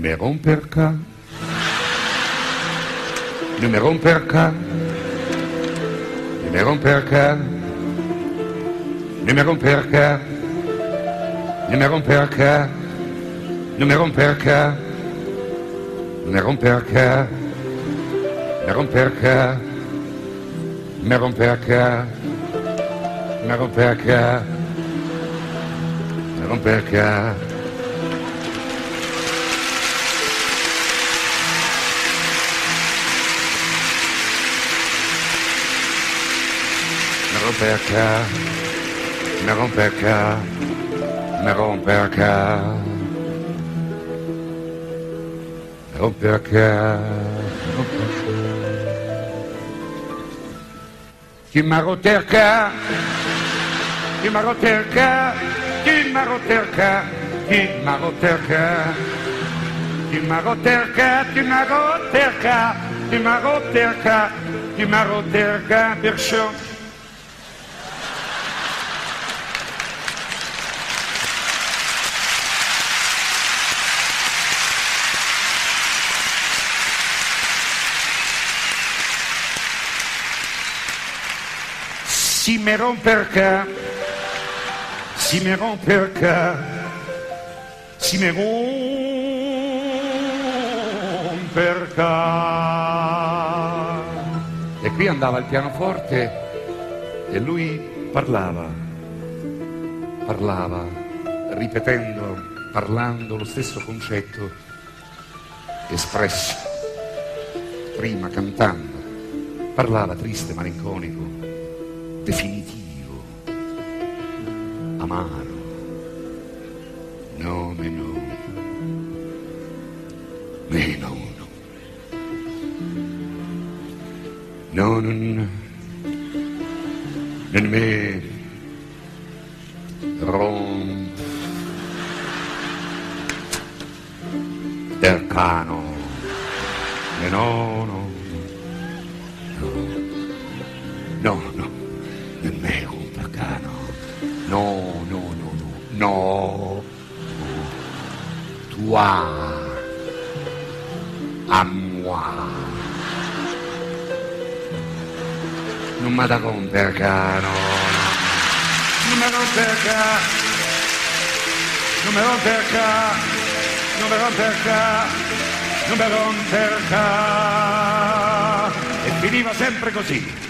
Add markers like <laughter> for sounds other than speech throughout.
me romperca, ne me romperca, ne me romperca, ne me romperca, ne me romperca, ne me romperca, ne me romperca, ne romperca, ne romperca, ne romperca, ne romperca. Berker, Meron Berker, Meron Berker, Meron Berker, כי מרות ערכה, כי מרות ערכה, כי מרות ערכה, כי מרות ערכה, כי מרות ערכה, כי מרות ערכה, כי מרות ערכה, כי מרות ערכה, ברשום si me romperca, si me romperca. E qui andava il pianoforte e lui parlava, parlava, ripetendo, parlando lo stesso concetto espresso, prima cantando, parlava triste, malinconico, definitivo, amaro, no, meno uno, meno uno. No, non, non me romp del cano, meno Toi, a moi. Non mi da un pagano. Non mi un pagano. Non mi un pagano. Non mi un pagano. Non mi un pagano. E finiva sempre così.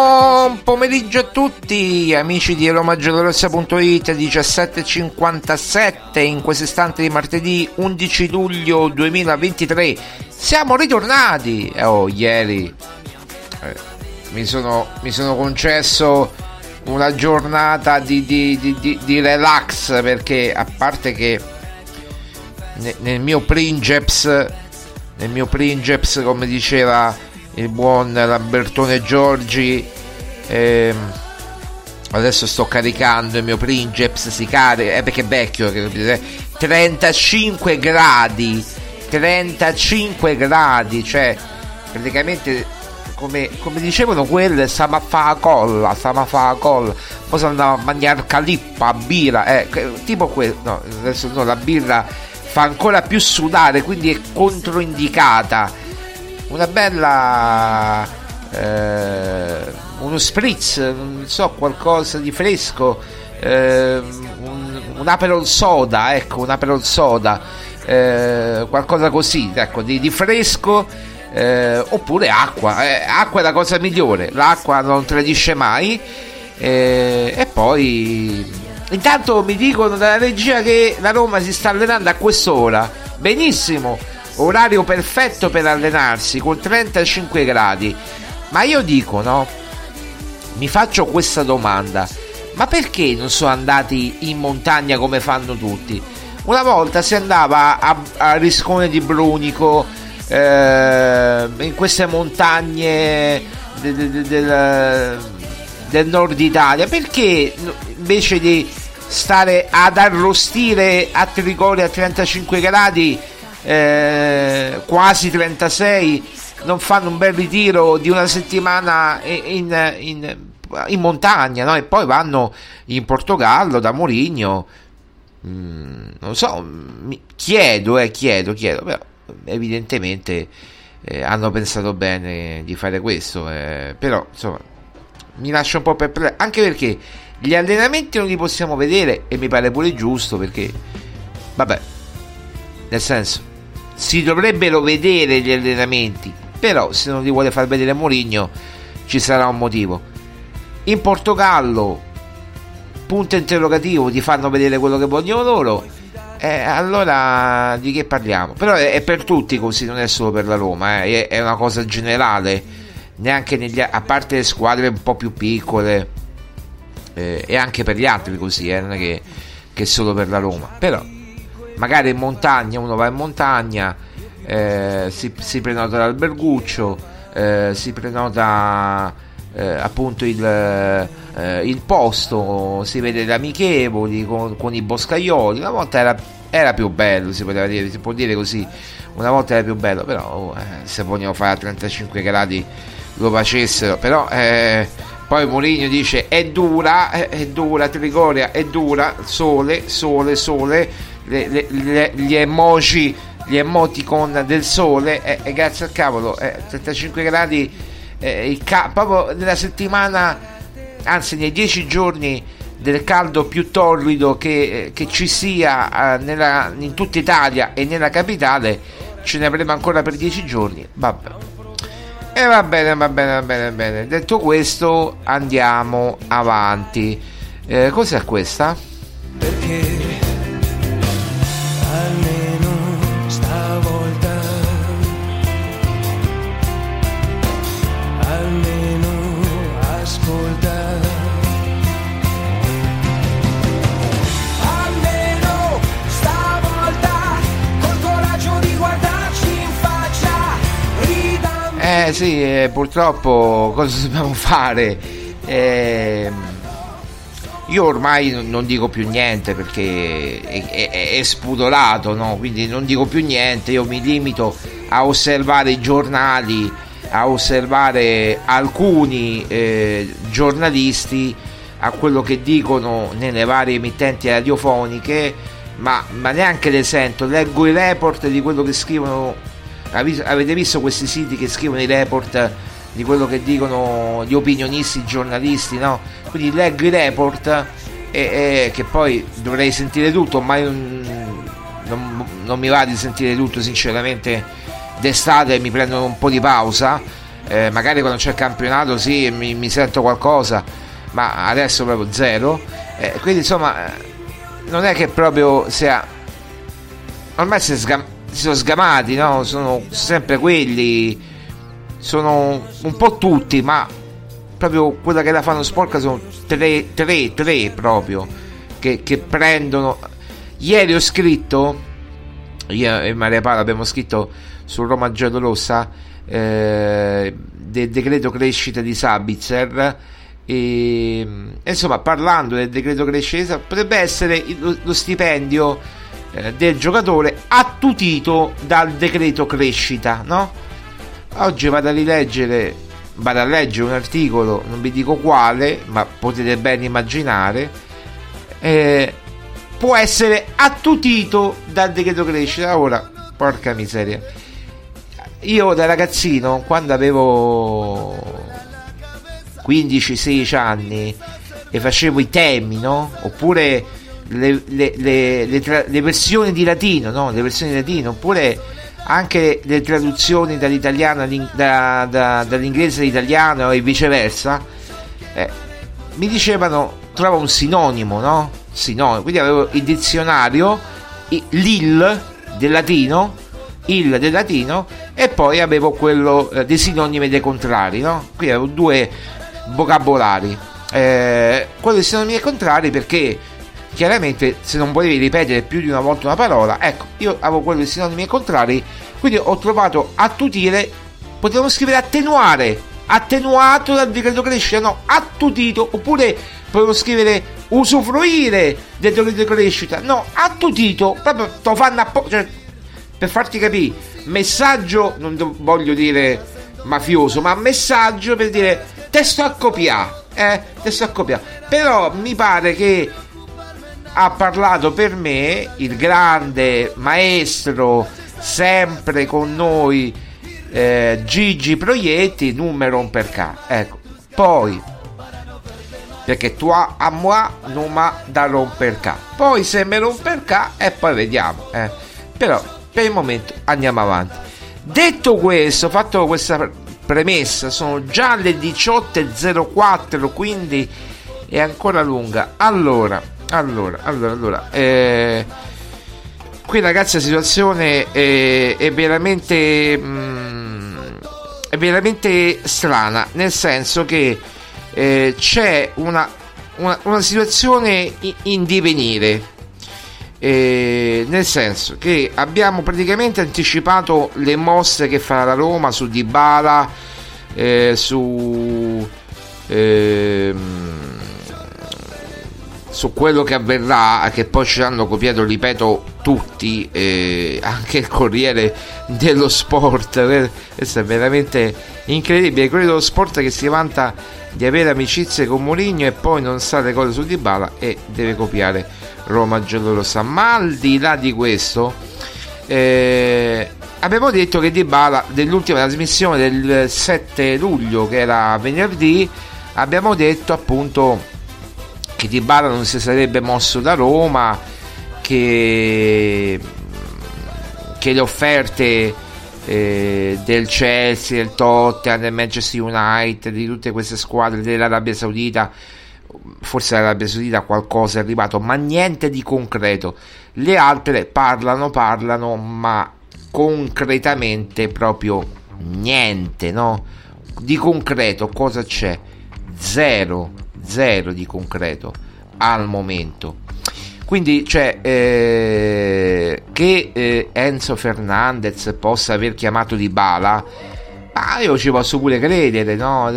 pomeriggio a tutti, amici di RomaGiallorossa.it 17.57 in questo istante di martedì 11 luglio 2023. Siamo ritornati! Oh, ieri eh, mi, sono, mi sono concesso una giornata di, di- di- di- relax perché a parte che ne- nel mio Princeps nel mio Princeps come diceva il buon Lambertone Giorgi ehm, adesso sto caricando il mio Princeps si carica eh, perché è vecchio che capite, eh, 35 gradi 35 gradi cioè praticamente come, come dicevano quelle stiamo a fare la colla stiamo a fare la colla poi si andava a mangiare calippa birra eh, tipo quello no adesso no la birra fa ancora più sudare quindi è controindicata. Una bella eh, uno spritz non so qualcosa di fresco eh, un, un aperol soda ecco un aperol soda eh, qualcosa così ecco di, di fresco eh, oppure acqua Eh, acqua è la cosa migliore l'acqua non tradisce mai eh, e poi intanto mi dicono dalla regia che la Roma si sta allenando a quest'ora benissimo orario perfetto per allenarsi con 35 gradi ma io dico no mi faccio questa domanda. Ma perché non sono andati in montagna come fanno tutti? Una volta si andava a, a Riscone di Brunico eh, in queste montagne de- de- de- del, nord Italia. Perché invece di stare ad arrostire a Tricori a 35 gradi eh, quasi 36 non fanno un bel ritiro di una settimana in, in- in montagna no? e poi vanno in Portogallo da Morigno Mm, non so chiedo eh, chiedo chiedo però evidentemente eh, hanno pensato bene di fare questo eh, però insomma mi lascia un po' perplesso anche perché gli allenamenti non li possiamo vedere e mi pare pure giusto perché vabbè nel senso si dovrebbero vedere gli allenamenti però se non li vuole far vedere Mourinho ci sarà un motivo in Portogallo punto interrogativo ti fanno vedere quello che vogliono loro. Eh, allora di che parliamo? Però è, è per tutti così non è solo per la Roma eh, è, è una cosa generale. Neanche negli, a parte le squadre un po' più piccole eh, e anche per gli altri così eh, non è che, che solo per la Roma. Però magari in montagna uno va in montagna eh, si, si prenota l'alberguccio eh, si prenota eh, appunto il, eh, il posto si vede le amichevoli con, con i boscaioli. Una volta era, era più bello si poteva dire si può dire così. Una volta era più bello però eh, se vogliono fare a 35 gradi lo facessero. Però eh, poi Mourinho dice è dura, è, è dura, Trigoria è dura, sole, sole, sole, le, le, le, gli emoji, gli emoticon del sole, e, e grazie al cavolo, eh, 35 gradi, eh, ca- proprio nella settimana, anzi nei 10 giorni del caldo più torrido che, che ci sia eh, nella, in tutta Italia e nella capitale, ce ne avremo ancora per 10 giorni, vabbè. E va bene, va bene, va bene, va bene. Detto questo, andiamo avanti. Eh, cos'è questa? Perché Eh sì, eh, purtroppo cosa dobbiamo fare? Eh, io ormai non- dico più niente perché è, è- è spudolato, no? quindi non dico più niente, io mi limito a osservare i giornali, a osservare alcuni eh, giornalisti, a quello che dicono nelle varie emittenti radiofoniche, ma, ma neanche le sento, leggo i report di quello che scrivono Avete visto questi siti che scrivono i report di quello che dicono gli opinionisti, i giornalisti, no? Quindi leggo i report e, e- che poi dovrei sentire tutto, ma non, non- non mi va di sentire tutto sinceramente d'estate mi prendo un po' di pausa, eh, magari quando c'è il campionato sì mi, mi sento qualcosa, ma adesso proprio zero. Eh, quindi insomma eh, non è che proprio sia ormai si, è sgam- si sono sgamati, no? Sono sempre quelli, sono un po' tutti, ma proprio quella che la fanno sporca sono tre, tre, tre proprio, che, che prendono... Ieri ho scritto, io e Maria Paola abbiamo scritto su Roma Giallorossa eh, del decreto crescita di Sabitzer. E, insomma parlando del decreto crescita potrebbe essere lo, lo stipendio eh, del giocatore attutito dal decreto crescita no? oggi vado a rileggere vado a leggere un articolo non vi dico quale ma potete ben immaginare eh, può essere attutito dal decreto crescita ora porca miseria io da ragazzino quando avevo 15-16 anni e facevo i temi, no? Oppure le, le- le- tra- le versioni di latino, no? Le versioni di latino, oppure anche le traduzioni dall'italiano da- da- dall'inglese all'italiano e viceversa. eh, mi dicevano trova un sinonimo, no? Sinonimo. Quindi avevo il dizionario, l'il del latino, il del latino e poi avevo quello eh, dei sinonimi e dei contrari, no? Quindi avevo due vocabolari. Eh, quello dei sinonimi e contrari perché chiaramente se non volevi ripetere più di una volta una parola, ecco, io avevo quello dei sinonimi e contrari, quindi ho trovato attutire, potevamo scrivere attenuare, attenuato dal decreto crescita, no, attutito, oppure potevo scrivere usufruire del decreto crescita, no, attutito, proprio lo fanno apposta, cioè, per farti capire, messaggio, non do- voglio dire mafioso, ma messaggio per dire testo a copiare, eh, testo a copiare. Però mi pare che ha parlato per me il grande maestro, sempre con noi, eh, Gigi Proietti, numero un per K. Ecco, poi perché tu a moi non ma da romper K. Poi se me romper K e poi vediamo. eh. Però per il momento andiamo avanti. Detto questo, fatto questa premessa, sono già le 18.04, quindi è ancora lunga. Allora, allora, allora, allora. Eh, qui ragazzi la situazione è, è veramente... mm, è veramente strana, nel senso che eh, c'è una, una, una situazione in divenire. Eh, nel senso che abbiamo praticamente anticipato le mosse che farà la Roma su Dybala, eh, su ehm, su quello che avverrà, che poi ci hanno copiato, ripeto, tutti, eh, anche il Corriere dello Sport. eh, Questo è veramente incredibile. Il Corriere dello Sport che si vanta di avere amicizie con Mourinho e poi non sa le cose su Dybala e deve copiare Roma giallorossa. Ma al di là di questo, eh, abbiamo detto che Dybala dell'ultima trasmissione del 7 luglio, che era venerdì, abbiamo detto appunto che Dybala non si sarebbe mosso da Roma, che, che le offerte eh, del Chelsea, del Tottenham, del Manchester United, di tutte queste squadre dell'Arabia Saudita, forse l'Arabia Saudita qualcosa è arrivato, ma niente di concreto. Le altre parlano, parlano, ma concretamente proprio niente, no? Di concreto cosa c'è? Zero, zero di concreto al momento. Quindi cioè, eh, che eh, Enzo Fernandez possa aver chiamato di bala, ma io ci posso pure credere, no?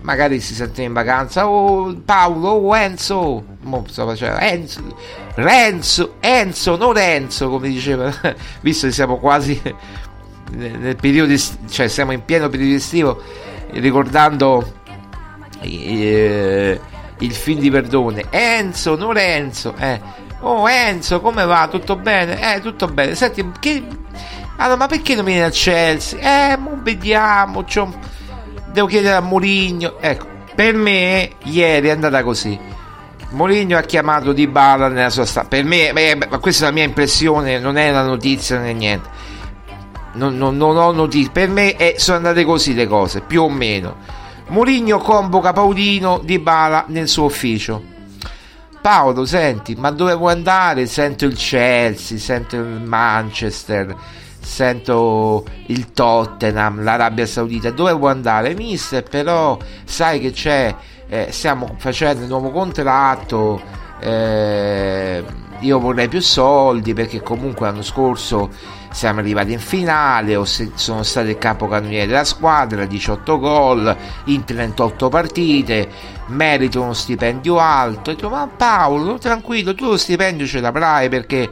Magari si sente in vacanza, oh Paolo, oh Enzo, facendo, Enzo, Renzo, Enzo, non Renzo, come diceva, <laughs> visto che siamo quasi <laughs> nel periodo, cioè siamo in pieno periodo estivo, ricordando eh, il film di Perdone, Enzo, non Renzo, eh. Oh Enzo, come va? Tutto bene? Eh, tutto bene. Senti, che... allora, ma perché non vieni al Chelsea? Eh, mo vediamo. Un... Devo chiedere a Mourinho. Ecco, per me ieri è andata così. Mourinho ha chiamato Di Bala nella sua sta. Per me, beh, ma questa è la mia impressione, non è una notizia né niente. Non, non, non ho notizie. Per me è, sono andate così le cose, più o meno. Mourinho convoca Paolino Di Bala nel suo ufficio. Paolo, senti, ma dove vuoi andare? Sento il Chelsea, sento il Manchester, sento il Tottenham, l'Arabia Saudita. Dove vuoi andare, mister? Però sai che c'è, eh, stiamo facendo un nuovo contratto. Eh, io vorrei più soldi perché comunque l'anno scorso siamo arrivati in finale, sono stato il capocannoniere della squadra, 18 gol in 38 partite, merito uno stipendio alto. E dico, ma Paolo, tranquillo, tu lo stipendio ce l'avrai perché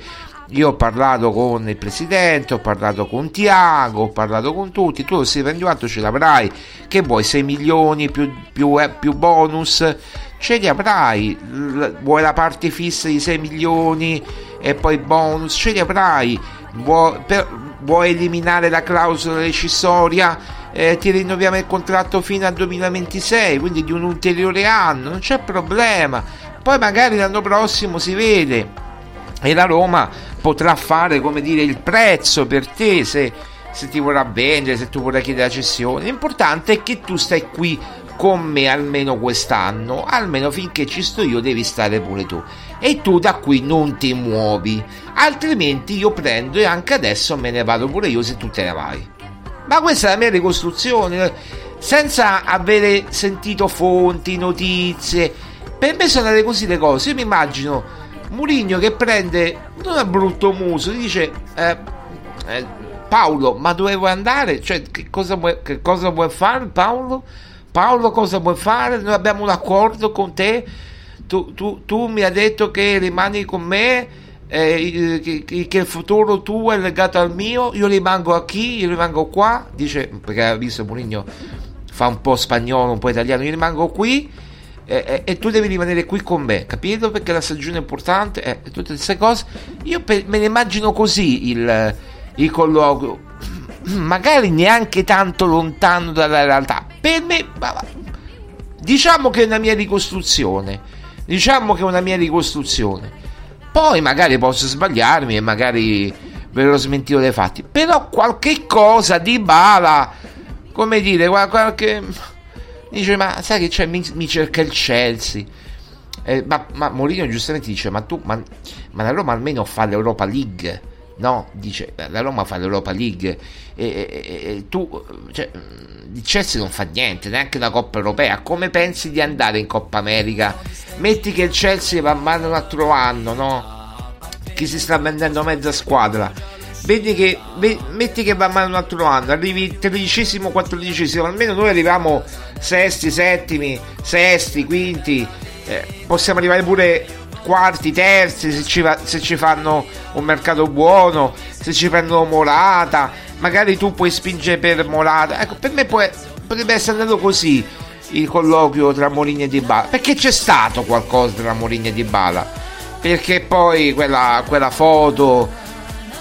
io ho parlato con il presidente, ho parlato con Tiago, ho parlato con tutti, tu lo stipendio alto ce l'avrai, che vuoi 6 milioni più, più, eh, più bonus? Ce li avrai, vuoi la parte fissa di 6 milioni e poi bonus, ce li avrai vuoi, vuoi eliminare la clausola rescissoria, eh, ti rinnoviamo il contratto fino al 2026, quindi di un ulteriore anno, non c'è problema. Poi magari l'anno prossimo si vede e la Roma potrà fare, come dire, il prezzo per te se, se ti vorrà vendere, se tu vorrai chiedere la cessione. L'importante è che tu stai qui con me almeno quest'anno, almeno finché ci sto io devi stare pure tu. E tu da qui non ti muovi, altrimenti io prendo e anche adesso me ne vado pure io se tu te ne vai. Ma questa è la mia ricostruzione, senza avere sentito fonti, notizie. Per me sono andate così le cose. Io mi immagino Murigno che prende a brutto muso, gli dice eh, eh, Paolo, ma dove vuoi andare? Cioè, che cosa vuoi, che cosa vuoi fare Paolo? Paolo cosa vuoi fare? Noi abbiamo un accordo con te, tu, tu, tu mi hai detto che rimani con me, eh, che, che, il futuro tuo è legato al mio, io rimango qui, io rimango qua, dice, perché ha visto Mourinho fa un po' spagnolo, un po' italiano, io rimango qui eh, e tu devi rimanere qui con me, capito? Perché la stagione è importante e eh, tutte queste cose. Io pe- me ne immagino così il, il colloquio <clears throat> magari neanche tanto lontano dalla realtà. Per me, diciamo che è una mia ricostruzione. Diciamo che è una mia ricostruzione. Poi magari posso sbagliarmi e magari verrò smentito dai fatti. Però qualche cosa di bala, come dire, qualche... Dice, ma sai che c'è? Mi, mi cerca il Chelsea. Eh, ma, ma Mourinho giustamente dice, ma tu, ma, ma la Roma almeno fa l'Europa League no? Dice la Roma fa l'Europa League e, e, e tu, cioè, il Chelsea non fa niente, neanche la Coppa Europea. Come pensi di andare in Coppa America? Metti che il Chelsea va male un altro anno, no? Che si sta vendendo mezza squadra. Vedi che, metti che va male un altro anno, arrivi tredicesimo, quattordicesimo, almeno noi arriviamo sesti, settimi, sesti, quinti, eh, possiamo arrivare pure quarti, terzi, se ci, se ci fanno un mercato buono, se ci prendono Morata, magari tu puoi spingere per Morata. Ecco, per me può- potrebbe essere andato così il colloquio tra Mourinho e Dybala, perché c'è stato qualcosa tra Mourinho e Dybala, perché poi quella, quella foto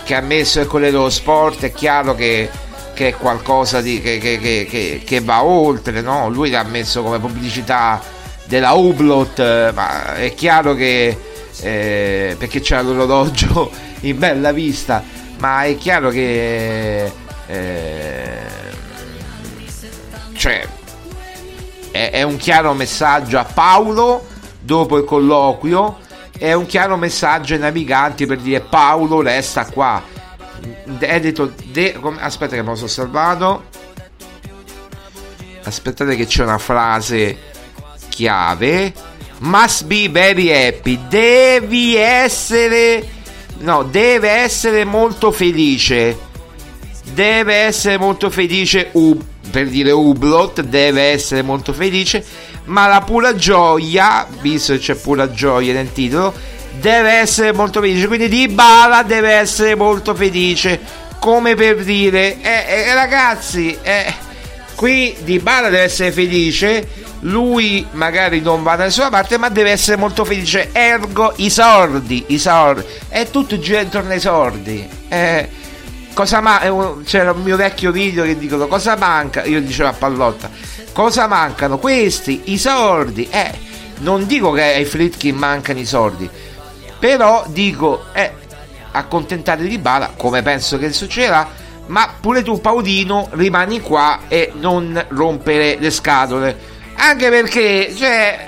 che ha messo il Corriere dello Sport è chiaro che, che è qualcosa di, che- che- che- che va oltre, no? lui l'ha messo come pubblicità della Hublot, eh, ma è chiaro che eh, perché c'era l'orologio in bella vista, ma è chiaro che eh, cioè è, è un chiaro messaggio a Paolo dopo il colloquio è un chiaro messaggio ai naviganti per dire Paolo resta qua è detto de- aspetta che me lo sono salvato aspettate che c'è una frase chiave. Must be very happy. Devi essere no deve essere molto felice. Deve essere molto felice U- per dire Ublot deve essere molto felice ma la pura gioia visto che c'è pura gioia nel titolo deve essere molto felice. Quindi Dybala deve essere molto felice. Come per dire eh, eh, ragazzi eh, qui Dybala deve essere felice lui magari non va da nessuna parte ma deve essere molto felice. Ergo i sordi i sordi è tutto gira intorno ai sordi. Eh, cosa ma- un- c'era un mio vecchio video che dicono cosa manca? Io dicevo a Pallotta cosa mancano? Questi i sordi. Eh non dico che ai Fritkin mancano i sordi però dico eh accontentare di Bala come penso che succederà ma pure tu Paolino rimani qua e non rompere le scatole anche perché cioè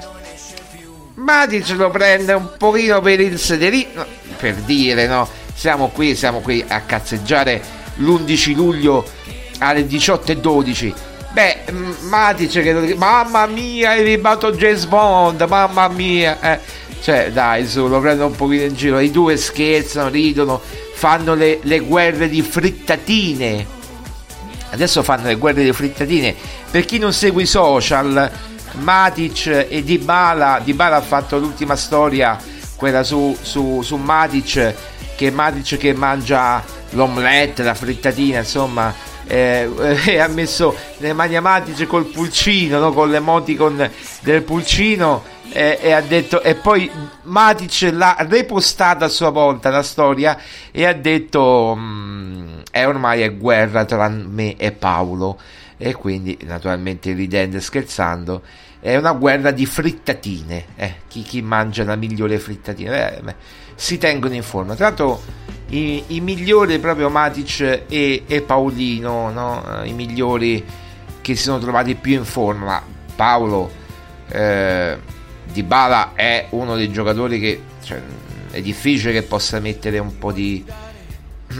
Matic lo prende un pochino per il sederino per dire no? Siamo qui siamo qui a cazzeggiare l'11 luglio alle 18.12 beh Matic che mamma mia hai ribatto James Bond mamma mia eh, cioè dai su lo prendo un pochino in giro. I due scherzano ridono fanno le, le guerre di frittatine adesso fanno le guerre di frittatine per chi non segue i social Matic e Dybala Dybala ha fatto l'ultima storia quella su, su, su Matic che Matic che mangia l'omelette la frittatina insomma eh, <laughs> e ha messo le mani a Matic col pulcino no? con l'emoticon del pulcino eh, e ha detto e poi Matic l'ha repostata a sua volta la storia e ha detto mm, è ormai è guerra tra me e Paolo. E quindi naturalmente ridendo e scherzando è una guerra di frittatine eh, chi, chi mangia la migliore frittatina? Eh, beh, si tengono in forma. Tra l'altro i, i migliori proprio Matic e, e Paolino no? i migliori che si sono trovati più in forma. Ma Paolo eh, Dybala è uno dei giocatori che cioè, è difficile che possa mettere un po' di <clears throat>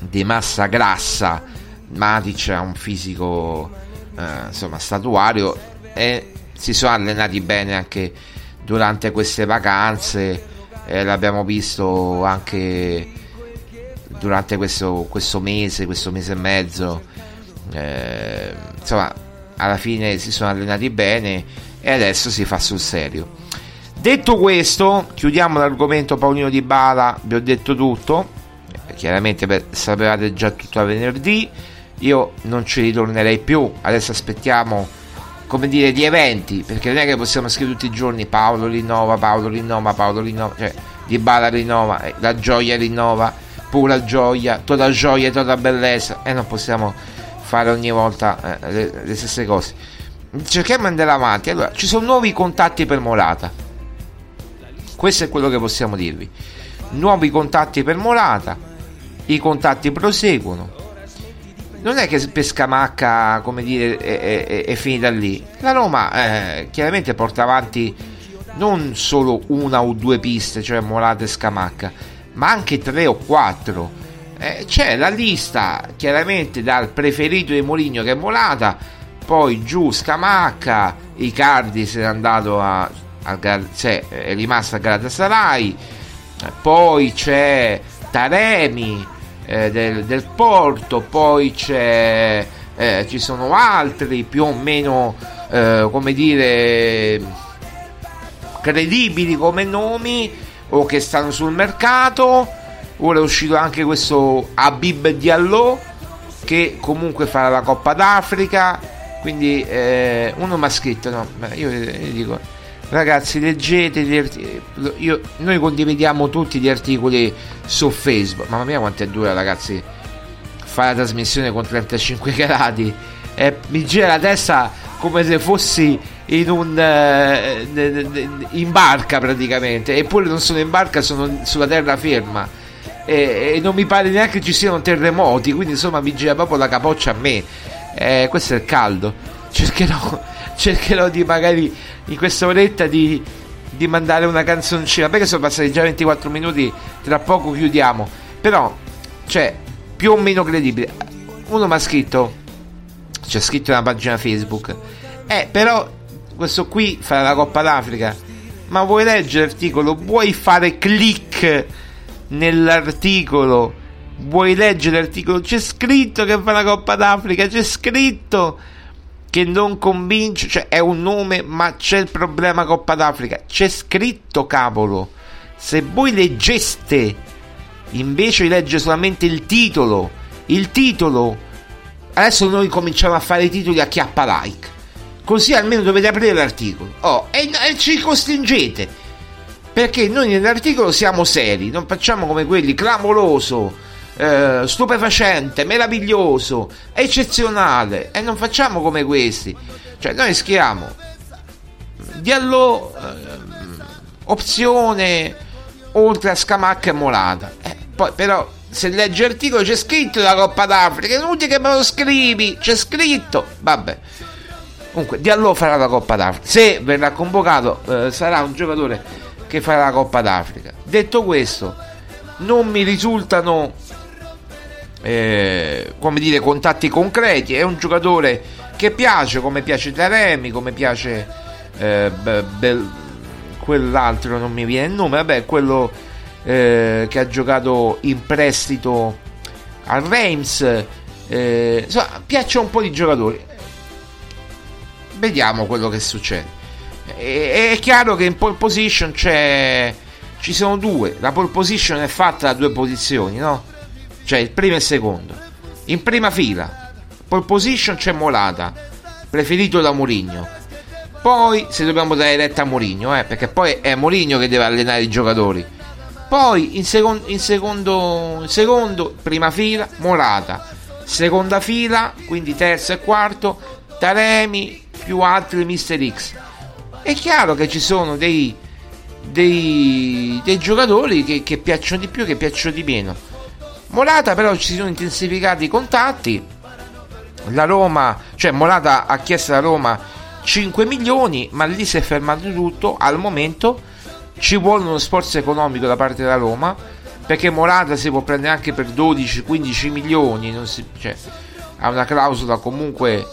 di massa grassa. Matic ha un fisico eh, insomma statuario e si sono allenati bene anche durante queste vacanze eh, l'abbiamo visto anche durante questo, questo mese questo mese e mezzo. Eh, insomma alla fine si sono allenati bene e adesso si fa sul serio. Detto questo chiudiamo l'argomento Paolino di Bala. Vi ho detto tutto. Chiaramente beh, sapevate già tutto a venerdì. Io non ci ritornerei più. Adesso aspettiamo come dire gli eventi perché non è che possiamo scrivere tutti i giorni Paolo rinnova Paolo rinnova Paolo rinnova cioè Di Bala rinnova eh, la gioia rinnova pura gioia tutta gioia tutta bellezza e non possiamo fare ogni volta eh, le, le stesse cose. Cerchiamo di andare avanti. Allora ci sono nuovi contatti per Morata questo è quello che possiamo dirvi. Nuovi contatti per Morata i contatti proseguono non è che per Scamacca come dire è, è- è finita lì. La Roma eh, chiaramente porta avanti non solo una o due piste cioè Morata e Scamacca ma anche tre o quattro. Eh, c'è la lista chiaramente dal preferito di Mourinho che è Morata poi giù Scamacca Icardi se n'è andato a, Gal- cioè, è rimasto a Galatasaray poi c'è Taremi eh, del, del Porto, poi c'è, eh, ci sono altri più o meno, eh, come dire, credibili come nomi o che stanno sul mercato. Ora è uscito anche questo Habib Diallo che comunque farà la Coppa d'Africa. Quindi eh, uno mi ha scritto, no, io, io dico, ragazzi leggete gli articoli, io, noi condividiamo tutti gli articoli su Facebook, mamma mia quanto è dura ragazzi. Fare la trasmissione con 35 <laughs> gradi, eh, mi gira la testa come se fossi in un eh, in barca praticamente, eppure non sono in barca, sono sulla terraferma. E, e non mi pare neanche ci siano terremoti, quindi insomma mi gira proprio la capoccia a me, eh, questo è il caldo, cercherò, cercherò di magari in questa oretta di, di mandare una canzoncina, perché sono passati già 24 minuti, tra poco chiudiamo, però cioè più o meno credibile. Uno mi ha scritto, c'è scritto nella pagina Facebook, eh però questo qui farà la Coppa d'Africa, ma vuoi leggere l'articolo? Vuoi fare click nell'articolo? Vuoi leggere l'articolo? C'è scritto che fa la Coppa d'Africa, c'è scritto che non convince, cioè è un nome, ma c'è il problema Coppa d'Africa. C'è scritto, cavolo. Se voi leggeste invece di leggere solamente il titolo, il titolo, adesso noi cominciamo a fare i titoli a chiappa like. Così almeno dovete aprire l'articolo. Oh, e, e ci costringete. Perché noi nell'articolo siamo seri, non facciamo come quelli clamoroso, eh, stupefacente, meraviglioso, eccezionale. E non facciamo come questi. Cioè, noi scriviamo Diallo, eh, opzione oltre a Scamacca e Molata. Eh, poi, però, se leggi l'articolo c'è scritto la Coppa d'Africa. È inutile che me lo scrivi. C'è scritto. Vabbè. Comunque, Diallo farà la Coppa d'Africa. Se verrà convocato, eh, sarà un giocatore che farà la Coppa d'Africa. Detto questo, non mi risultano, eh, come dire, contatti concreti. È un giocatore che piace, come piace Taremi, come piace eh, be- quell'altro, non mi viene il nome. Vabbè, quello eh, che ha giocato in prestito al Reims. Eh, insomma, piace un po' di giocatori. Vediamo quello che succede. E, è chiaro che in pole position c'è. Ci sono due. La pole position è fatta da due posizioni, no? Cioè il primo e il secondo. In prima fila, pole position c'è Molata, preferito da Mourinho. Poi, se dobbiamo dare retta a Mourinho, eh, perché poi è Mourinho che deve allenare i giocatori. Poi in, secon- in, secondo, in secondo, prima fila, Molata. Seconda fila, quindi terzo e quarto, Taremi più altri Mister X. È chiaro che ci sono dei, dei, dei giocatori che, che piacciono di più, che piacciono di meno. Molata però ci sono intensificati i contatti. La Roma, cioè Molata ha chiesto alla Roma 5 milioni, ma lì si è fermato tutto. Al momento ci vuole uno sforzo economico da parte della Roma perché Morata si può prendere anche per 12-15 milioni si, cioè, ha una clausola comunque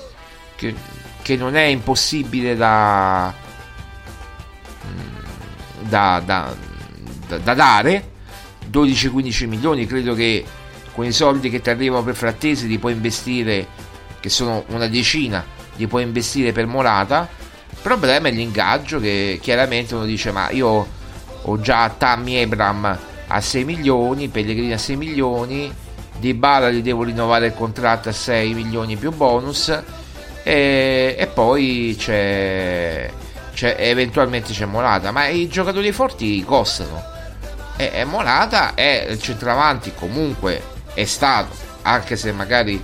che, che non è impossibile da, da, da, da dare 12-15 milioni credo che con i soldi che ti arrivano per frattesi li puoi investire che sono una decina li puoi investire per Morata. Il problema è l'ingaggio che chiaramente uno dice ma io ho già Tammy Ebram a 6 milioni, Pellegrini a 6 milioni, Di Bala gli devo rinnovare il contratto a 6 milioni più bonus e, e poi c'è, c'è, eventualmente c'è Molata, ma i giocatori forti costano e, e Molata è il centravanti comunque è stato, anche se magari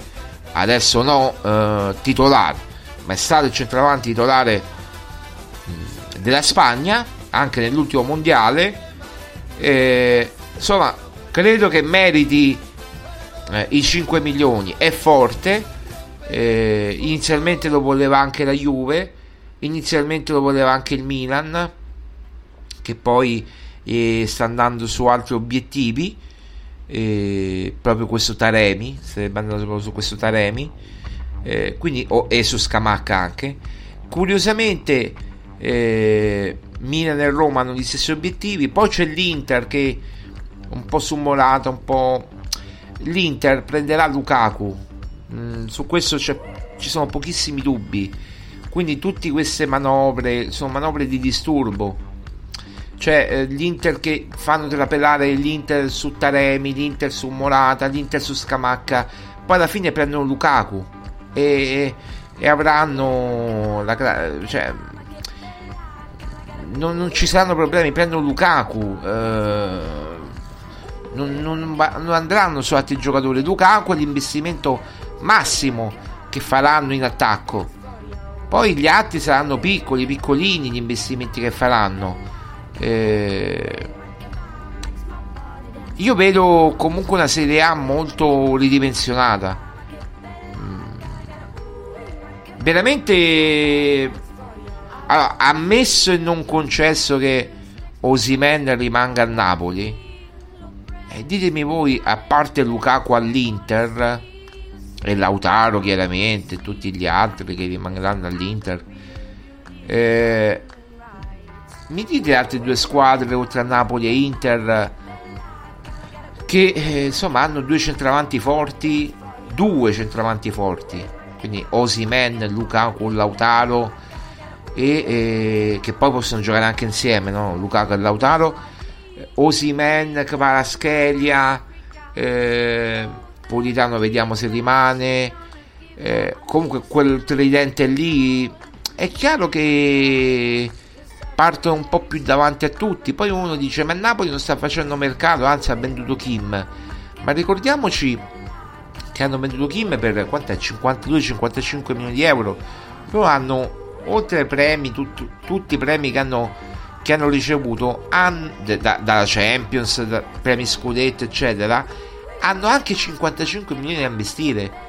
adesso no, eh, titolare, ma è stato il centravanti titolare della Spagna anche nell'ultimo mondiale. Eh, insomma credo che meriti eh, i 5 milioni. È forte eh, inizialmente lo voleva anche la Juve inizialmente lo voleva anche il Milan che poi eh, sta andando su altri obiettivi proprio questo Taremi sarebbe andato proprio su questo Taremi eh, quindi oh, e su Scamacca anche curiosamente eh, Milan e Roma hanno gli stessi obiettivi. Poi c'è l'Inter che un po' summolata, un po'. L'Inter prenderà Lukaku. Mm, su questo ci sono pochissimi dubbi. Quindi tutte queste manovre sono manovre di disturbo. Cioè eh, l'Inter che fanno trapelare l'Inter su Taremi, l'Inter su Morata, l'Inter su Scamacca, poi alla fine prendono Lukaku e, e avranno la, cioè, non, non, ci saranno problemi, prendono Lukaku. Eh, non, non, non, andranno su altri giocatori. Lukaku è l'investimento massimo che faranno in attacco. Poi gli altri saranno piccoli, piccolini gli investimenti che faranno. Eh, io vedo comunque una Serie A molto ridimensionata. Mm. Veramente allora, ammesso e non concesso che Osimen rimanga a Napoli, eh, ditemi voi, a parte Lukaku all'Inter e Lautaro chiaramente, e tutti gli altri che rimarranno all'Inter, eh, mi dite altre due squadre oltre a Napoli e Inter che eh, insomma hanno due centravanti forti, due centravanti forti, quindi Osimen, Lukaku, Lautaro e eh, che poi possono giocare anche insieme, no? Lukaku e Lautaro, Osimen, Kvaraschelia, eh, Politano vediamo se rimane, eh, comunque quel tridente lì è chiaro che partono un po' più davanti a tutti. Poi uno dice: Ma Napoli non sta facendo mercato, anzi ha venduto Kim. Ma ricordiamoci che hanno venduto Kim per 52-55 milioni di euro. Loro hanno oltre ai premi, tut, tutti i premi che hanno, che hanno ricevuto han, da, dalla Champions, da, premi scudetto, eccetera, hanno anche 55 milioni da investire.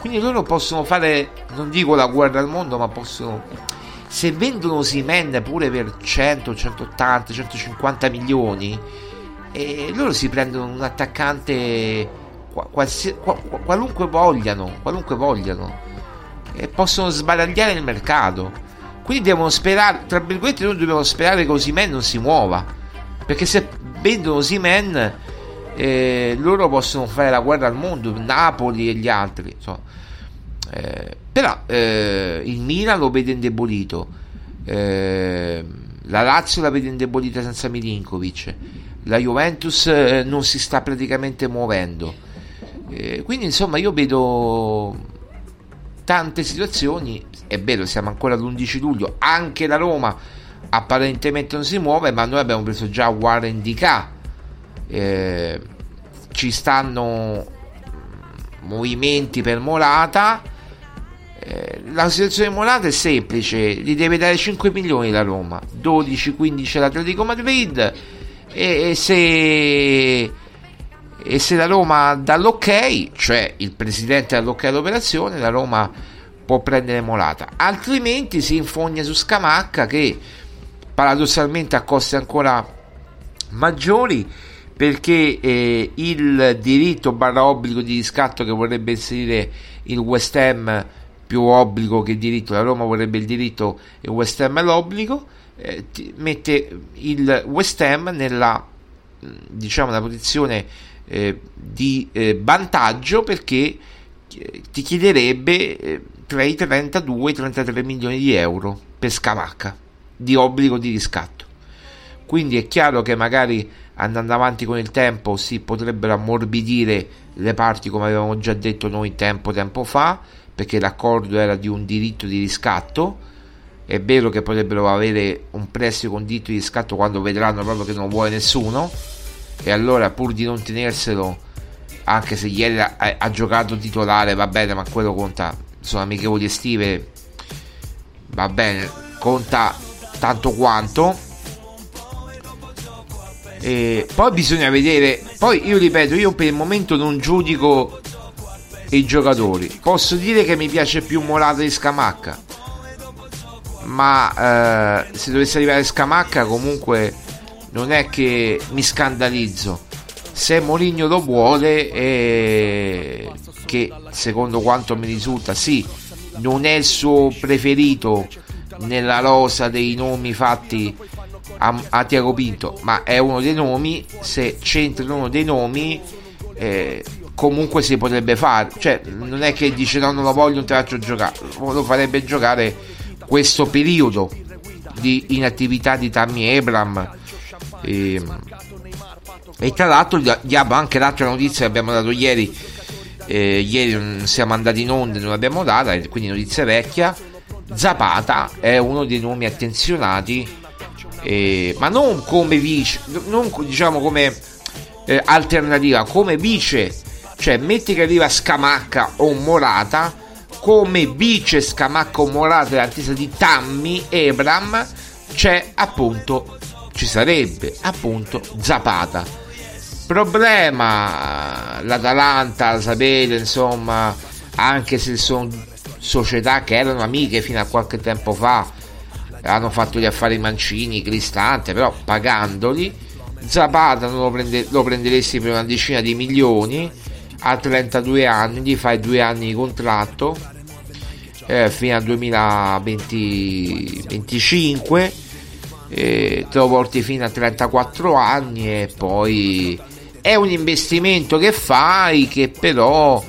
Quindi loro possono fare, non dico la guerra al mondo, ma possono se vendono Simen pure per 100, 180, 150 milioni, e loro si prendono un attaccante qualsi, qualunque vogliano, qualunque vogliano, e possono sbaragliare il mercato. Quindi devono sperare, tra virgolette, noi dobbiamo sperare che Osimen non si muova, perché se vendono Osimen, eh, loro possono fare la guerra al mondo, Napoli e gli altri. Insomma. Eh, però eh, il Milan lo vede indebolito, eh, la Lazio la vede indebolita senza Milinkovic, la Juventus eh, non si sta praticamente muovendo. Eh, quindi insomma io vedo tante situazioni, è vero siamo ancora all'11 luglio, anche la Roma apparentemente non si muove, ma noi abbiamo preso già Warren di K. Eh, ci stanno movimenti per Morata eh, la situazione di Morata è semplice, gli deve dare 5 milioni la Roma, 12-15 l'Atletico Madrid e, e, se, e se la Roma dà l'ok, cioè il presidente dà l'ok all'operazione, la Roma può prendere Morata, altrimenti si infogna su Scamacca che paradossalmente ha costi ancora maggiori perché eh, il diritto barra obbligo di riscatto che vorrebbe inserire il West Ham più obbligo che diritto, la Roma vorrebbe il diritto e West Ham l'obbligo, eh, mette il West Ham nella diciamo una posizione eh, di eh, vantaggio perché eh, ti chiederebbe eh, tra i 32 e i 33 milioni di euro per Scamacca di obbligo di riscatto. Quindi è chiaro che magari andando avanti con il tempo si potrebbero ammorbidire le parti come avevamo già detto noi tempo tempo fa perché l'accordo era di un diritto di riscatto. È vero che potrebbero avere un prestito con diritto di riscatto quando vedranno proprio che non vuole nessuno. E allora, pur di non tenerselo, anche se ieri ha, ha giocato titolare, va bene, ma quello conta. Sono amichevoli estive, va bene, conta tanto quanto. E poi bisogna vedere. Poi io ripeto, io per il momento non giudico i giocatori. Posso dire che mi piace più Morata di Scamacca, ma eh, se dovesse arrivare Scamacca comunque non è che mi scandalizzo. Se Moligno lo vuole, eh, che secondo quanto mi risulta, sì, non è il suo preferito nella rosa dei nomi fatti a, a Tiago Pinto, ma è uno dei nomi. Se c'entra uno dei nomi, eh, comunque si potrebbe fare. Cioè, non è che dice no, non lo voglio, non te faccio giocare. Lo farebbe giocare questo periodo di inattività di Tammy Abram E, e tra l'altro diamo anche l'altra notizia che abbiamo dato ieri. Eh, ieri non siamo andati in onda, non l'abbiamo data, quindi notizia vecchia. Zapata è uno dei nomi attenzionati, eh, ma non come vice, non diciamo come eh, alternativa, come vice, cioè metti che arriva Scamacca o Morata, come vice Scamacca o Morata nell'attesa di Tammy Ebram c'è appunto, ci sarebbe appunto Zapata. Problema l'Atalanta, sapete, insomma, anche se sono società che erano amiche fino a qualche tempo fa, hanno fatto gli affari Mancini, Cristante, però pagandoli, Zapata lo, prende, lo prenderesti per una decina di milioni, a 32 anni, gli fai due anni di contratto eh, fino al 2025, eh, te lo porti fino a 34 anni e poi è un investimento che fai che però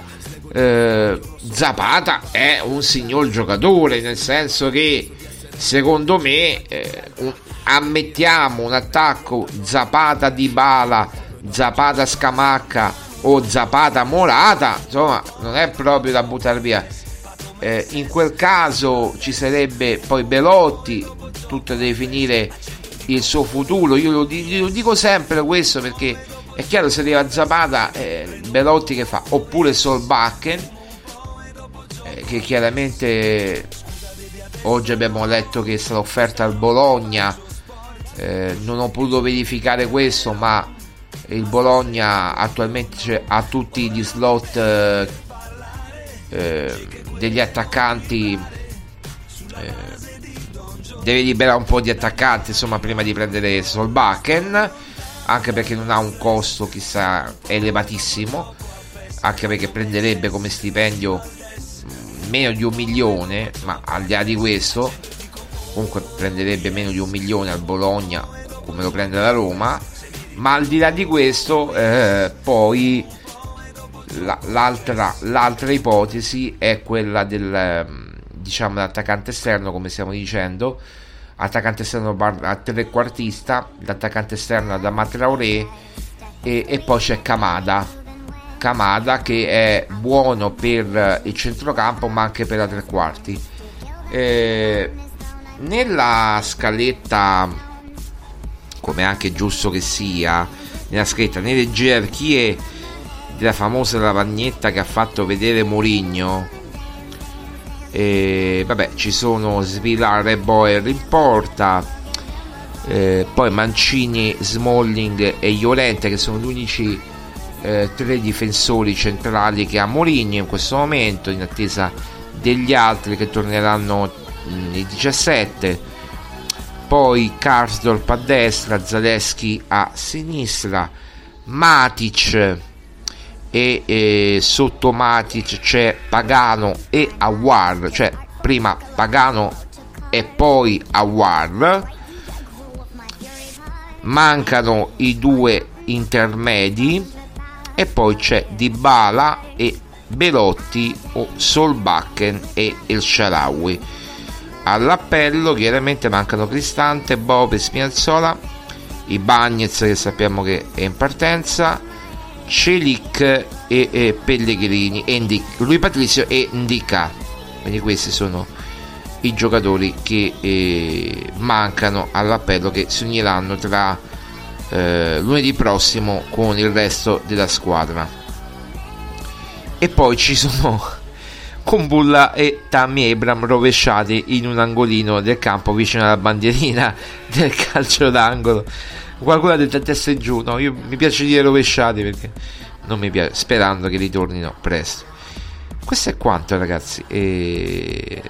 eh, Zapata è un signor giocatore nel senso che secondo me eh, un, ammettiamo un attacco Zapata di Bala Zapata Scamacca o Zapata Morata insomma non è proprio da buttare via. Eh, in quel caso ci sarebbe poi Belotti tutto deve finire il suo futuro. Io lo, lo dico sempre questo perché è chiaro se arriva Zapata eh, Belotti che fa oppure Solbakken eh, che chiaramente oggi abbiamo letto che è stata offerta al Bologna eh, non ho potuto verificare questo ma il Bologna attualmente ha tutti gli slot eh, eh, degli attaccanti eh, deve liberare un po' di attaccanti insomma prima di prendere Solbakken anche perché non ha un costo chissà elevatissimo, anche perché prenderebbe come stipendio meno di un milione, ma al di là di questo, comunque prenderebbe meno di un milione al Bologna come lo prende la Roma, ma al di là di questo eh, poi l'altra, l'altra ipotesi è quella del mm, diciamo l'attaccante esterno come stiamo dicendo attaccante esterno a trequartista, l'attaccante esterno da Matraoré e, e poi c'è Kamada. Kamada che è buono per il centrocampo ma anche per la tre quarti. Eh, nella scaletta, come anche giusto che sia, nella scaletta, nelle gerarchie della famosa lavagnetta che ha fatto vedere Mourinho e, vabbè, ci sono Svilar e Boer in porta. Eh, poi Mancini, Smalling e Iolente che sono gli unici eh, tre difensori centrali che ha Mourinho in questo momento in attesa degli altri che torneranno nei 17 poi Karsdorp a destra Zaleschi a sinistra Matic e eh, sotto Matic c'è Pagano e Awar, cioè prima Pagano e poi Awar. Mancano i due intermedi e poi c'è Dybala e Belotti o Solbakken e El Sharawi. All'appello chiaramente mancano Cristante, Bob e Spinazzola, i che sappiamo che è in partenza, Celic e, e Pellegrini, e Ndi, lui Patrizio e Ndika. Quindi questi sono i giocatori che eh, mancano all'appello che si uniranno tra eh, lunedì prossimo con il resto della squadra. E poi ci sono Kumbulla e Tammy Abram rovesciati in un angolino del campo vicino alla bandierina <laughs> del calcio d'angolo. Qualcuno ha detto a testa in giù. No io mi piace dire rovesciati perché non mi piace sperando che ritornino presto. Questo è quanto ragazzi. E...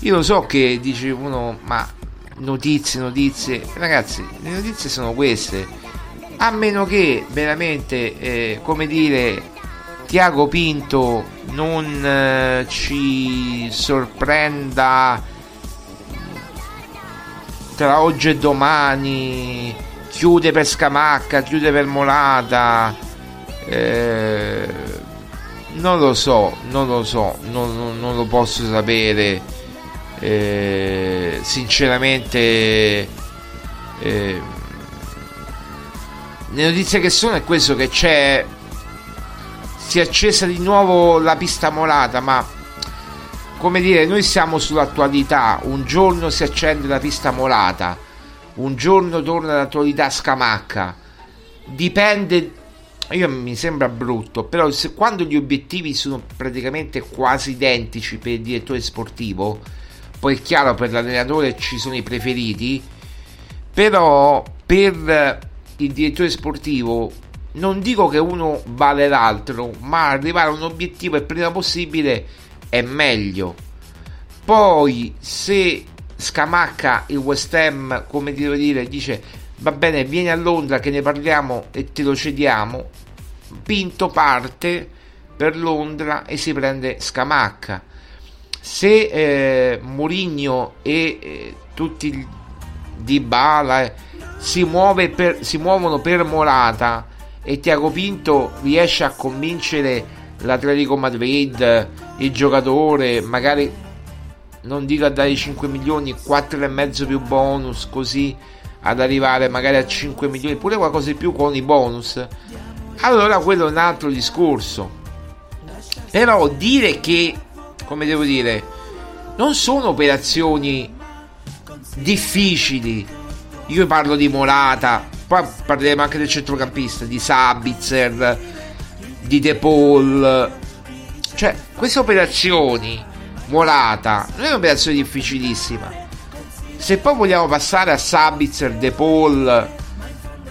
io lo so che dice uno ma notizie notizie. Ragazzi le notizie sono queste. A meno che veramente eh, come dire Tiago Pinto non eh, ci sorprenda tra oggi e domani chiude per Scamacca, chiude per Molata. Eh, non lo so, non lo so, non, non, non lo posso sapere. Eh, sinceramente, eh, le notizie che sono è questo che c'è si è accesa di nuovo la pista molata ma come dire noi siamo sull'attualità. Un giorno si accende la pista molata un giorno torna l'attualità scamacca. Dipende io mi sembra brutto però se, quando gli obiettivi sono praticamente quasi identici per il direttore sportivo poi è chiaro per l'allenatore ci sono i preferiti però per il direttore sportivo non dico che uno vale l'altro, ma arrivare a un obiettivo il prima possibile è meglio. Poi se scamacca il West Ham, come devo dire, dice va bene, vieni a Londra che ne parliamo e te lo cediamo, Pinto parte per Londra e si prende scamacca. Se eh, Mourinho e eh, tutti di Bala eh, si, muove per, si muovono per Morata e Tiago Pinto riesce a convincere l'Atletico Madrid, il giocatore, magari non dico a dare 5 milioni, 4 e mezzo più bonus, così ad arrivare magari a 5 milioni, pure qualcosa di più con i bonus, allora quello è un altro discorso. Però dire che, come devo dire, non sono operazioni difficili. Io parlo di Morata, poi parleremo anche del centrocampista, di Sabitzer, di De Paul. Cioè, queste operazioni, Morata, non è un'operazione difficilissima. Se poi vogliamo passare a Sabitzer, De Paul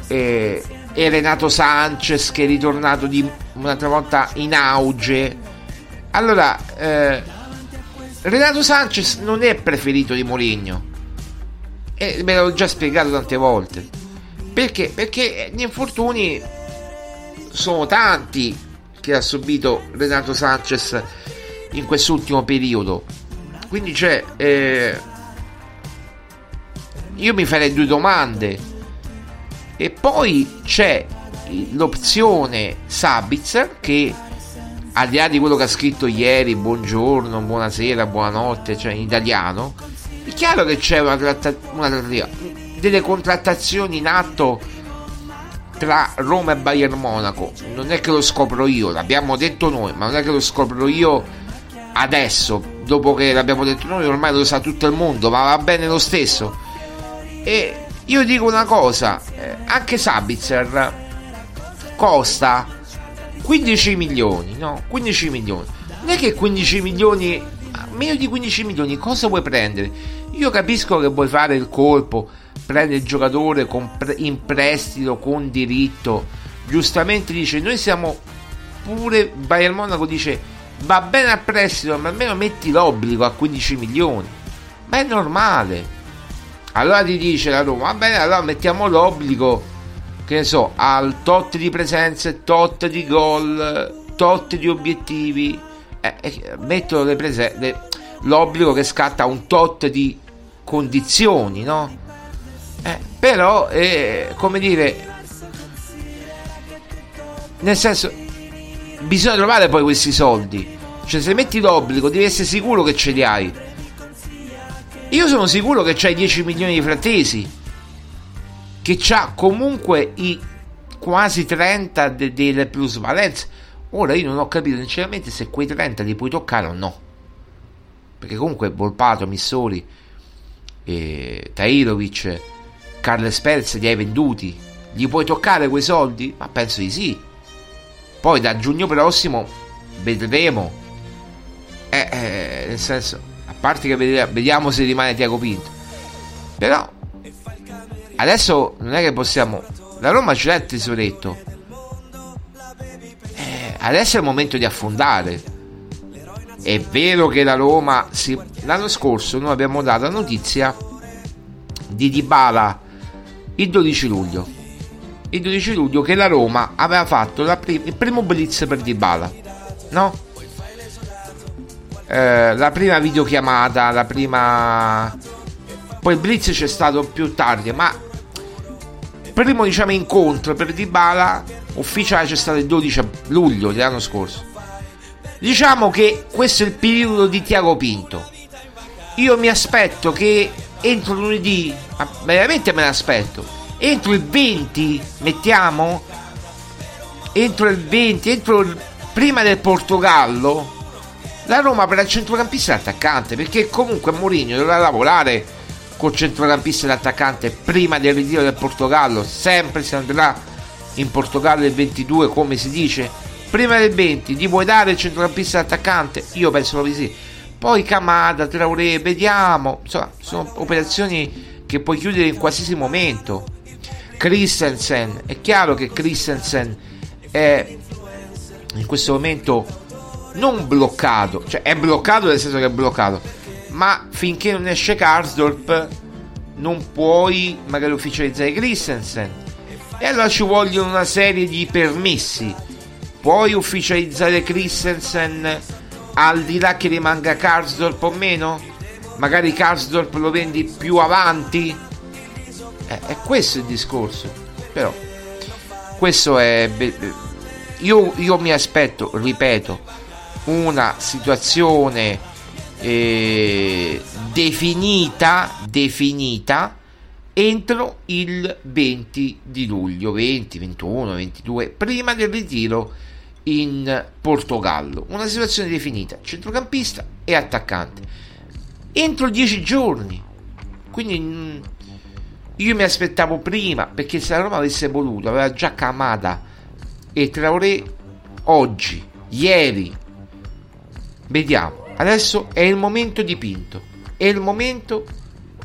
e, e Renato Sanchez che è ritornato di un'altra volta in auge, allora eh, Renato Sanchez non è preferito di Mourinho e me l'ho già spiegato tante volte. Perché? Perché gli infortuni sono tanti che ha subito Renato Sanchez in quest'ultimo periodo. Quindi c'è. Eh, io mi farei due domande. E poi c'è l'opzione Sabitzer che al di là di quello che ha scritto ieri, buongiorno, buonasera, buonanotte, cioè in italiano, è chiaro che c'è una, tratta- una trattativa, delle contrattazioni in atto tra Roma e Bayern Monaco. Non è che lo scopro io, l'abbiamo detto noi, ma non è che lo scopro io adesso, dopo che l'abbiamo detto noi, ormai lo sa tutto il mondo, ma va bene lo stesso. E io dico una cosa, eh, anche Sabitzer costa 15 milioni, no? 15 milioni. Non è che 15 milioni meno di 15 milioni cosa vuoi prendere? Io capisco che vuoi fare il colpo, prendere il giocatore pre- in prestito con diritto. Giustamente dice: Noi siamo pure. Bayern Monaco dice: Va bene a prestito, ma almeno metti l'obbligo a 15 milioni. Ma è normale. Allora ti dice la Roma: Va bene, allora mettiamo l'obbligo. Che ne so, al tot di presenze, tot di gol, tot di obiettivi eh, eh, mettono le prese- le, l'obbligo che scatta un tot di condizioni, no? Eh, però, eh, come dire, nel senso, bisogna trovare poi questi soldi. Cioè, se metti l'obbligo, devi essere sicuro che ce li hai. Io sono sicuro che c'hai 10 milioni di frattesi. Che c'ha comunque i quasi 30 de- delle plusvalenze. Ora io non ho capito sinceramente se quei 30 li puoi toccare o no. Perché comunque Volpato, Missori, eh, Tairovic, Carles Perez li hai venduti. Gli puoi toccare quei soldi? Ma penso di sì. Poi da giugno prossimo vedremo. Eh, eh, nel senso, a parte che vediamo se rimane Tiago Pinto. Però adesso non è che possiamo. La Roma ce l'ha il tesoretto adesso è il momento di affondare. È vero che la Roma si... l'anno scorso noi abbiamo dato la notizia di Dybala il 12 luglio. Il 12 luglio che la Roma aveva fatto prim- il primo blitz per Dybala, no? Eh, la prima videochiamata, la prima poi il blitz c'è stato più tardi, ma primo diciamo incontro per Dybala ufficiale c'è stato il 12 luglio dell'anno scorso. Diciamo che questo è il periodo di Tiago Pinto. Io mi aspetto che entro lunedì, ma veramente me l'aspetto, entro il 20 mettiamo entro il 20 entro il, prima del Portogallo la Roma per il centrocampista e l'attaccante perché comunque Mourinho dovrà lavorare col centrocampista e l'attaccante prima del ritiro del Portogallo sempre si andrà in Portogallo il 22 come si dice. Prima del 20 gli vuoi dare il centrocampista e l'attaccante? Io penso proprio sì poi Kamada, Traoré, vediamo insomma sono operazioni che puoi chiudere in qualsiasi momento Christensen è chiaro che Christensen è in questo momento non bloccato, cioè è bloccato nel senso che è bloccato, ma finché non esce Karsdorp non puoi magari ufficializzare Christensen. E allora ci vogliono una serie di permessi. Puoi ufficializzare Christensen al di là che rimanga Karsdorp o meno? Magari Karsdorp lo vendi più avanti? Eh, è questo il discorso. Però questo è io, io mi aspetto ripeto una situazione eh, definita definita entro il 20 di luglio 20 21 22 prima del ritiro in Portogallo una situazione definita centrocampista e attaccante entro 10 giorni quindi mm, io mi aspettavo prima perché se la Roma avesse voluto, aveva già Camada e Traoré oggi, ieri. Vediamo. Adesso è il momento di Pinto. È il momento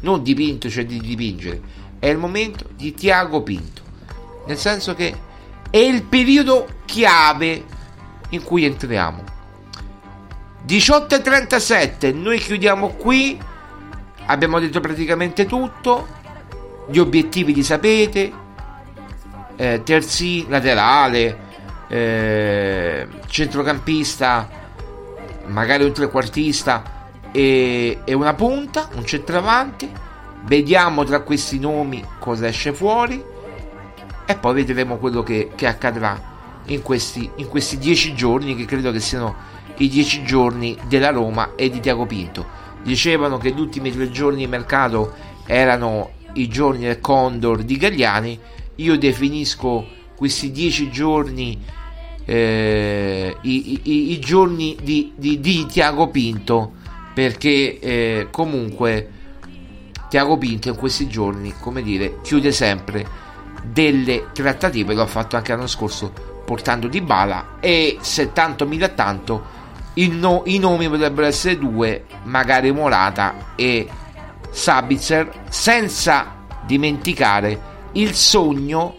non di Pinto, cioè di dipingere, è il momento di Tiago Pinto. Nel senso che è il periodo chiave in cui entriamo. 18.37, noi chiudiamo qui. Abbiamo detto praticamente tutto gli obiettivi li sapete, eh, terzi laterale, eh, centrocampista, magari un trequartista e, e una punta, un centravanti. Vediamo tra questi nomi cosa esce fuori e poi vedremo quello che, che accadrà in questi, in questi dieci giorni, che credo che siano i dieci giorni della Roma e di Tiago Pinto. Dicevano che gli ultimi tre giorni di mercato erano i giorni del Condor di Gagliani, io definisco questi dieci giorni eh, i, i, i, giorni di, di, di, Tiago Pinto perché eh, comunque Tiago Pinto in questi giorni come dire chiude sempre delle trattative lo ha fatto anche l'anno scorso portando di bala e se tanto mi dà tanto no, i nomi potrebbero essere due magari Morata e Sabitzer senza dimenticare il sogno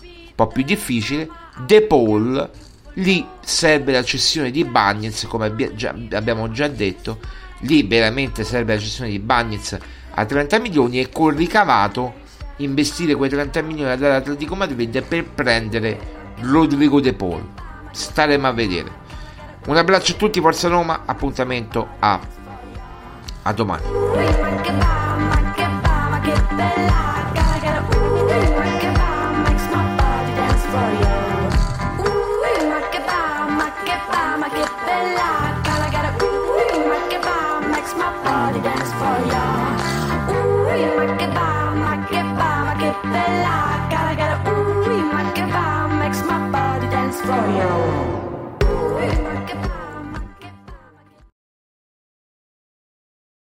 un po' più difficile De Paul. Lì serve la cessione di Bagnets come abbiamo già detto. Lì veramente serve la cessione di Bagnets a 30 milioni e col ricavato investire quei 30 milioni all'Atletico Madrid per prendere Rodrigo De Paul. Staremo a vedere. Un abbraccio a tutti Forza Roma appuntamento a, a domani